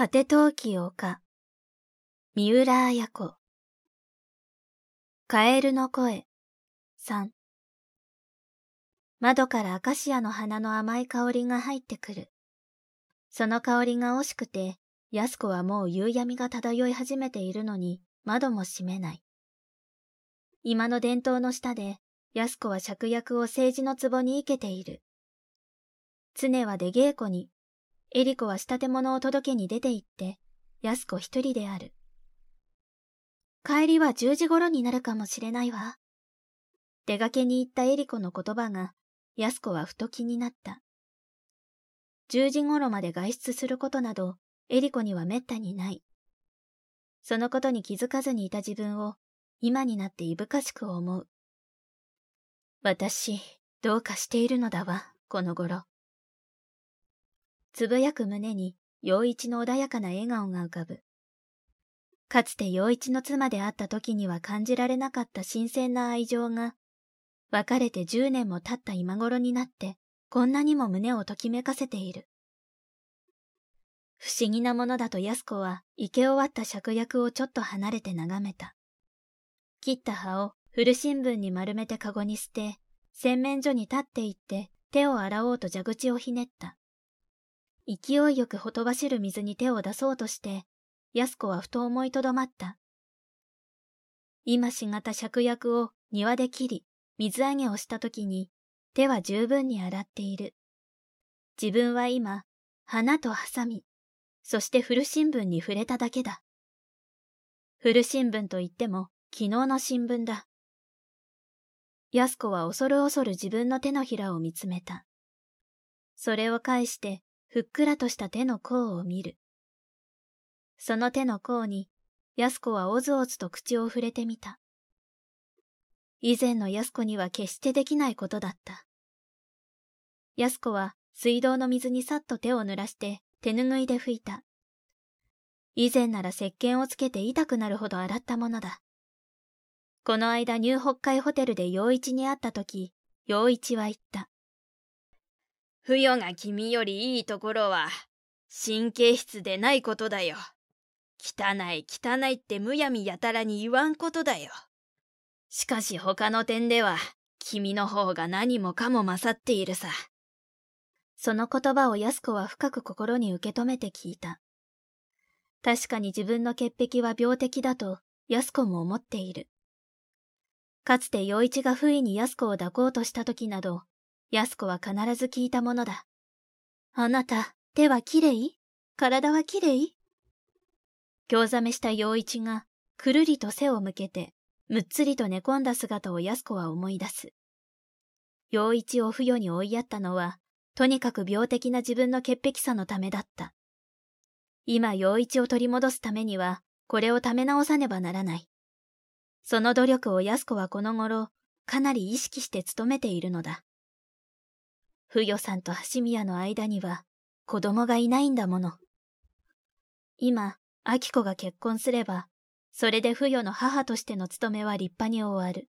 果て陶器丘。三浦綾子。カエルの声。三。窓からアカシアの花の甘い香りが入ってくる。その香りが惜しくて、安子はもう夕闇が漂い始めているのに、窓も閉めない。今の伝統の下で、安子は芍薬を政治の壺に生けている。常は出稽古にエリコは仕立て物を届けに出て行って、安子一人である。帰りは十時頃になるかもしれないわ。出かけに行ったエリコの言葉が、安子はふと気になった。十時頃まで外出することなど、エリコには滅多にない。そのことに気づかずにいた自分を、今になっていぶかしく思う。私、どうかしているのだわ、この頃。つぶやく胸に、陽一の穏やかな笑顔が浮かぶ。かつて陽一の妻であった時には感じられなかった新鮮な愛情が、別れて十年も経った今頃になって、こんなにも胸をときめかせている。不思議なものだと安子は、生け終わった芍薬をちょっと離れて眺めた。切った葉を古新聞に丸めてカゴに捨て、洗面所に立って行って手を洗おうと蛇口をひねった。勢いよくほとばしる水に手を出そうとして、安子はふと思いとどまった。今しがた芍薬を庭で切り、水揚げをした時に、手は十分に洗っている。自分は今、花とハサミ、そして古新聞に触れただけだ。古新聞といっても、昨日の新聞だ。安子は恐る恐る自分の手のひらを見つめた。それを返してふっくらとした手の甲を見る。その手の甲に、安子はおずおずと口を触れてみた。以前の安子には決してできないことだった。安子は水道の水にさっと手を濡らして手ぬぐいで拭いた。以前なら石鹸をつけて痛くなるほど洗ったものだ。この間ニュー北海ホテルで陽一に会った時、陽一は言った。不与が君よりいいところは、神経質でないことだよ。汚い汚いってむやみやたらに言わんことだよ。しかし他の点では、君の方が何もかも勝っているさ。その言葉を安子は深く心に受け止めて聞いた。確かに自分の潔癖は病的だと安子も思っている。かつて陽一が不意に安子を抱こうとした時など、安子は必ず聞いたものだ。あなた、手はきれい？体はきれい？興ざめした陽一が、くるりと背を向けて、むっつりと寝込んだ姿を安子は思い出す。陽一を不与に追いやったのは、とにかく病的な自分の潔癖さのためだった。今陽一を取り戻すためには、これをため直さねばならない。その努力を安子はこの頃、かなり意識して努めているのだ。不与さんと橋宮の間には子供がいないんだもの。今、明子が結婚すれば、それで不与の母としての務めは立派に終わる。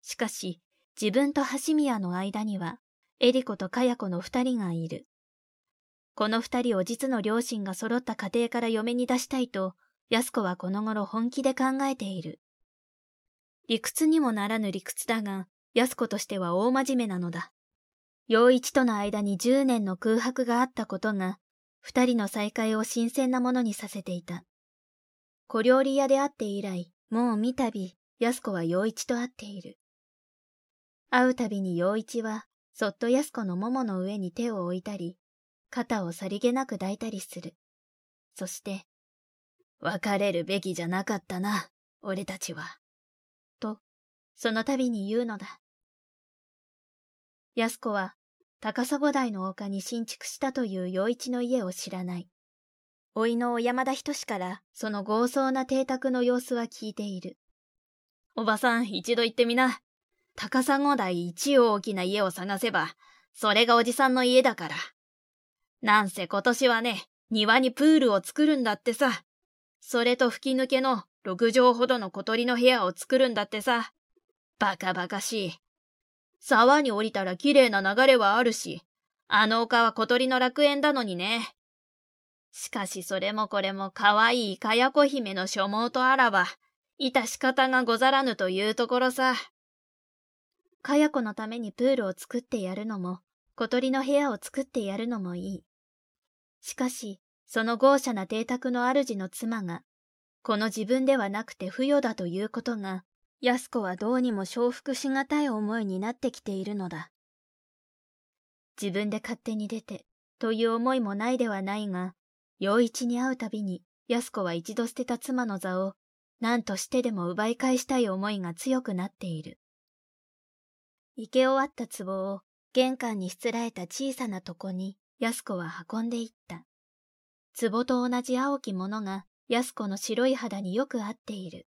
しかし、自分と橋宮の間には、エリコとカヤ子の二人がいる。この二人を実の両親が揃った家庭から嫁に出したいと、安子はこの頃本気で考えている。理屈にもならぬ理屈だが、安子としては大真面目なのだ。陽一との間に十年の空白があったことが、二人の再会を新鮮なものにさせていた。小料理屋で会って以来、もう見たび、安子は陽一と会っている。会うたびに陽一は、そっと安子の桃の上に手を置いたり、肩をさりげなく抱いたりする。そして、別れるべきじゃなかったな、俺たちは。と、その度に言うのだ。安子は高砂台の丘に新築したという陽一の家を知らない。老いの小山田仁からその豪壮な邸宅の様子は聞いている。おばさん、一度行ってみな。高砂台一大きな家を探せば、それがおじさんの家だから。なんせ今年はね、庭にプールを作るんだってさ。それと吹き抜けの六畳ほどの小鳥の部屋を作るんだってさ。バカバカしい。沢に降りたら綺麗な流れはあるし、あの丘は小鳥の楽園だのにね。しかしそれもこれも可愛いかやこ姫の所望とあらば、致し方がござらぬというところさ。かや子のためにプールを作ってやるのも、小鳥の部屋を作ってやるのもいい。しかし、その豪奢な邸宅の主の妻が、この自分ではなくて不与だということが、安子はどうにも承服しがたい思いになってきているのだ。自分で勝手に出て、という思いもないではないが、陽一に会うたびに、安子は一度捨てた妻の座を、何としてでも奪い返したい思いが強くなっている。生け終わった壺を玄関にしつらえた小さな床に安子は運んでいった。壺と同じ青きものが安子の白い肌によく合っている。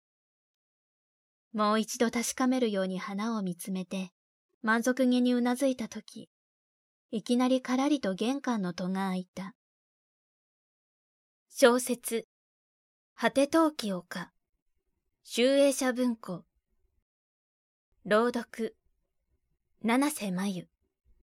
もう一度確かめるように花を見つめて、満足げにうなずいたとき、いきなりからりと玄関の戸が開いた。小説、果て陶器丘、集英社文庫、朗読、七瀬真由。